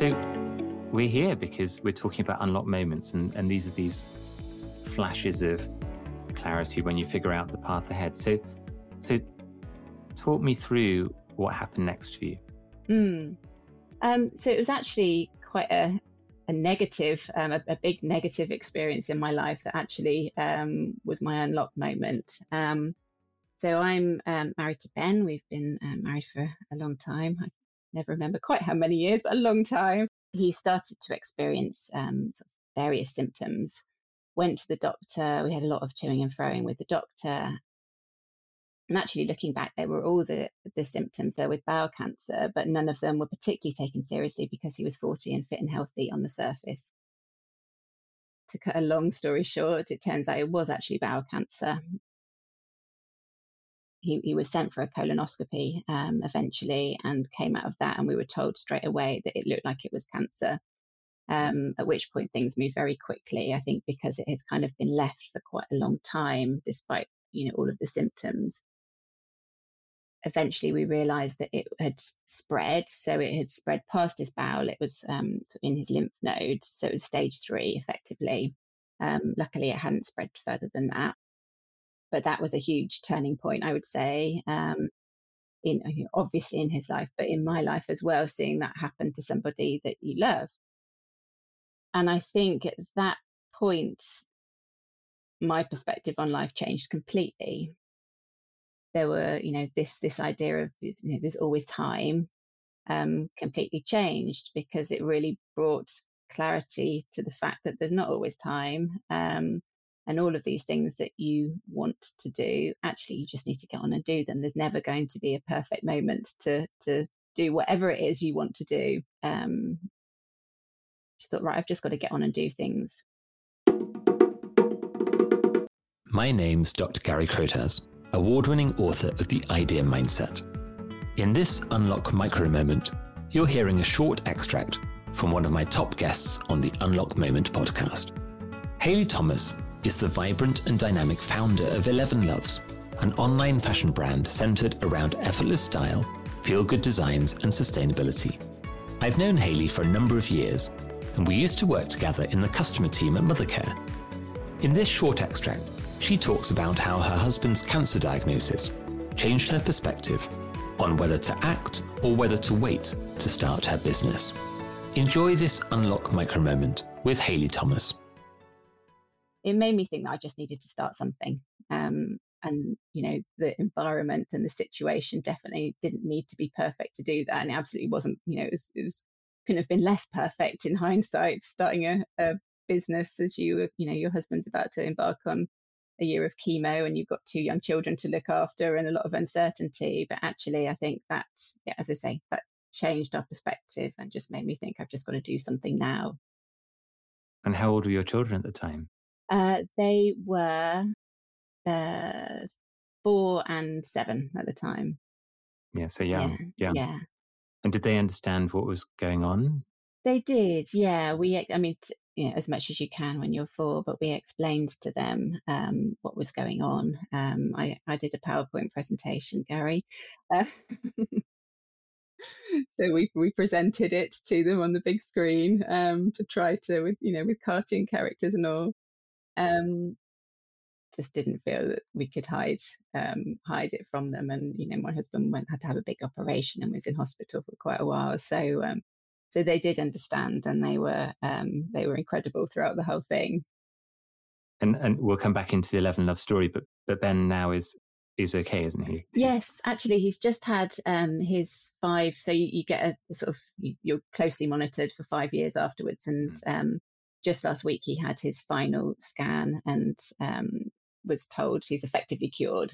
So we're here because we're talking about unlocked moments, and, and these are these flashes of clarity when you figure out the path ahead. So, so talk me through what happened next for you. Mm. Um, so it was actually quite a, a negative, um, a, a, big negative experience in my life that actually um, was my unlock moment. Um, so I'm um, married to Ben. We've been uh, married for a long time. I never remember quite how many years, but a long time. He started to experience um, sort of various symptoms. Went to the doctor. We had a lot of toing and froing with the doctor. And actually, looking back, they were all the, the symptoms there with bowel cancer, but none of them were particularly taken seriously because he was 40 and fit and healthy on the surface. To cut a long story short, it turns out it was actually bowel cancer he, he was sent for a colonoscopy um, eventually and came out of that. And we were told straight away that it looked like it was cancer. Um, at which point things moved very quickly, I think, because it had kind of been left for quite a long time, despite you know all of the symptoms. Eventually, we realised that it had spread, so it had spread past his bowel. It was um, in his lymph nodes, so it was stage three, effectively. Um, luckily, it hadn't spread further than that but that was a huge turning point, I would say. Um, in obviously in his life, but in my life as well, seeing that happen to somebody that you love. And I think at that point, my perspective on life changed completely. There were, you know, this this idea of you know, there's always time, um, completely changed because it really brought clarity to the fact that there's not always time. Um, and all of these things that you want to do actually you just need to get on and do them. There's never going to be a perfect moment to to do whatever it is you want to do um thought right i've just got to get on and do things. My name's dr gary crotaz award-winning author of the idea mindset. In this unlock micro moment you're hearing a short extract from one of my top guests on the unlock moment podcast. Hayley thomas is the vibrant and dynamic founder of Eleven Loves, an online fashion brand centered around effortless style, feel good designs, and sustainability. I've known Hayley for a number of years, and we used to work together in the customer team at Mothercare. In this short extract, she talks about how her husband's cancer diagnosis changed her perspective on whether to act or whether to wait to start her business. Enjoy this unlock micro moment with Hayley Thomas it made me think that I just needed to start something. Um, and you know the environment and the situation definitely didn't need to be perfect to do that, and it absolutely wasn't. You know, it was, it was couldn't have been less perfect in hindsight. Starting a, a business as you you know your husband's about to embark on a year of chemo and you've got two young children to look after and a lot of uncertainty. But actually, I think that, yeah, as I say, that changed our perspective and just made me think I've just got to do something now. And how old were your children at the time? Uh, they were uh, four and seven at the time. Yeah, so young, yeah, yeah. And did they understand what was going on? They did, yeah. We, I mean, t- you know, as much as you can when you're four, but we explained to them um, what was going on. Um, I, I did a PowerPoint presentation, Gary. Uh, so we we presented it to them on the big screen um, to try to, with you know, with cartoon characters and all. Um, just didn't feel that we could hide um, hide it from them. And you know, my husband went had to have a big operation and was in hospital for quite a while. So um, so they did understand, and they were um, they were incredible throughout the whole thing. And and we'll come back into the Eleven Love story, but but Ben now is is okay, isn't he? He's... Yes, actually, he's just had um, his five. So you, you get a sort of you're closely monitored for five years afterwards, and mm. um, just last week he had his final scan and um, was told he's effectively cured.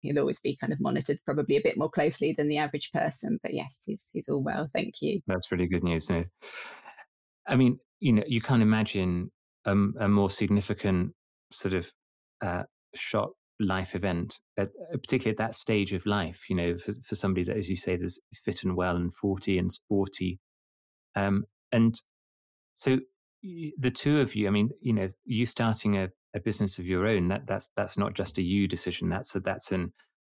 He'll always be kind of monitored, probably a bit more closely than the average person. But yes, he's he's all well. Thank you. That's really good news. I mean, you know, you can't imagine a, a more significant sort of uh, shot life event, at, uh, particularly at that stage of life. You know, for, for somebody that, as you say, is fit and well and forty and sporty, um, and so the two of you, I mean, you know, you starting a, a business of your own, that that's that's not just a you decision. That's a that's an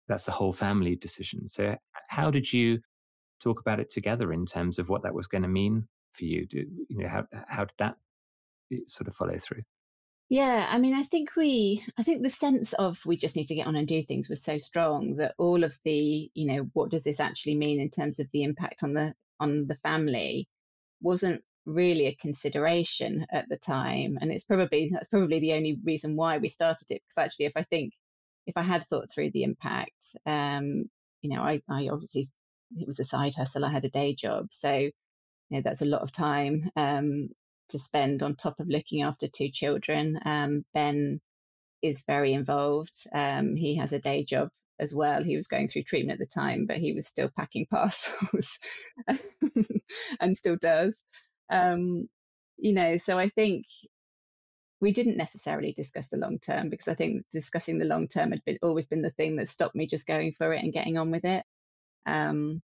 that's a whole family decision. So how did you talk about it together in terms of what that was going to mean for you? Do, you know, how how did that eh, sort of follow through? Yeah, I mean, I think we, I think the sense of we just need to get on and do things was so strong that all of the, you know, what does this actually mean in terms of the impact on the on the family, wasn't really a consideration at the time, and it's probably that's probably the only reason why we started it. Because actually, if I think if I had thought through the impact, um, you know, I, I obviously it was a side hustle. I had a day job, so you know that's a lot of time. Um, to spend on top of looking after two children. Um, ben is very involved. Um, he has a day job as well. He was going through treatment at the time, but he was still packing parcels and still does. Um, you know, so I think we didn't necessarily discuss the long term because I think discussing the long term had been always been the thing that stopped me just going for it and getting on with it. Um,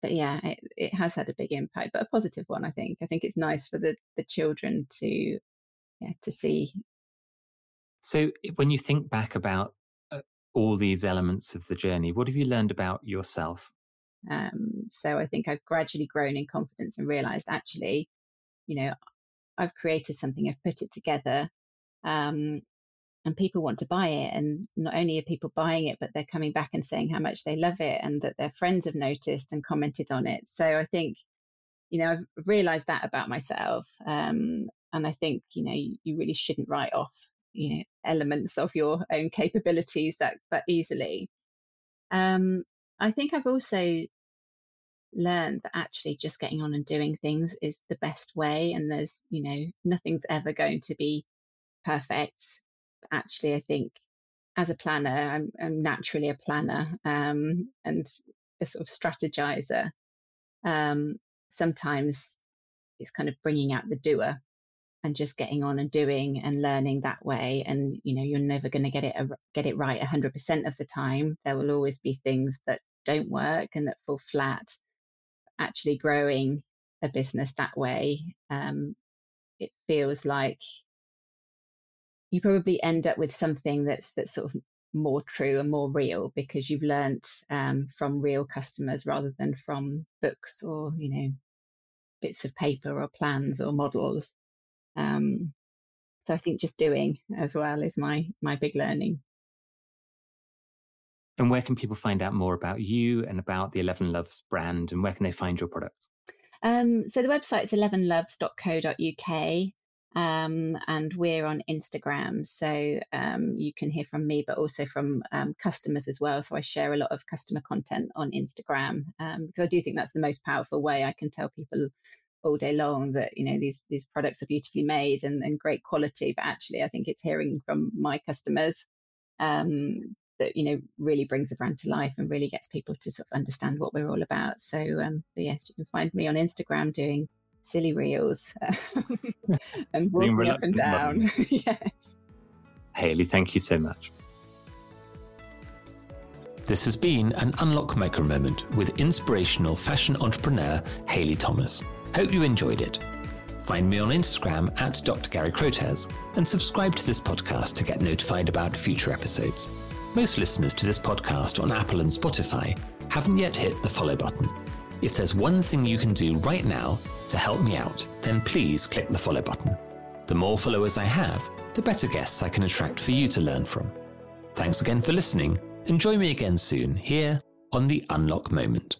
but yeah, it, it has had a big impact, but a positive one. I think. I think it's nice for the the children to yeah to see. So when you think back about uh, all these elements of the journey, what have you learned about yourself? Um, so I think I've gradually grown in confidence and realised actually, you know, I've created something, I've put it together, um, and people want to buy it. And not only are people buying it, but they're coming back and saying how much they love it and that their friends have noticed and commented on it. So I think, you know, I've realized that about myself. Um, and I think, you know, you, you, really shouldn't write off, you know, elements of your own capabilities that, that easily. Um, I think I've also learned that actually just getting on and doing things is the best way. And there's, you know, nothing's ever going to be perfect actually, I think as a planner, I'm, I'm naturally a planner um, and a sort of strategizer. Um, sometimes it's kind of bringing out the doer and just getting on and doing and learning that way. And you know, you're never going to get it get it right 100% of the time. There will always be things that don't work and that fall flat. Actually, growing a business that way, um, it feels like you probably end up with something that's that's sort of more true and more real because you've learnt um, from real customers rather than from books or you know bits of paper or plans or models. Um, so I think just doing as well is my my big learning. And where can people find out more about you and about the Eleven Loves brand, and where can they find your products? Um, so the website is elevenloves.co.uk. Um, and we're on Instagram. So um, you can hear from me, but also from um, customers as well. So I share a lot of customer content on Instagram um, because I do think that's the most powerful way I can tell people all day long that you know these these products are beautifully made and, and great quality. But actually, I think it's hearing from my customers um, that you know really brings the brand to life and really gets people to sort of understand what we're all about. So um, yes, you can find me on Instagram doing silly reels and walking up and down. yes. Hayley, thank you so much. This has been an Unlock Micro Moment with inspirational fashion entrepreneur Hayley Thomas. Hope you enjoyed it. Find me on Instagram at Dr. Gary Crotaz and subscribe to this podcast to get notified about future episodes. Most listeners to this podcast on Apple and Spotify haven't yet hit the follow button. If there's one thing you can do right now to help me out, then please click the follow button. The more followers I have, the better guests I can attract for you to learn from. Thanks again for listening, and join me again soon here on the Unlock Moment.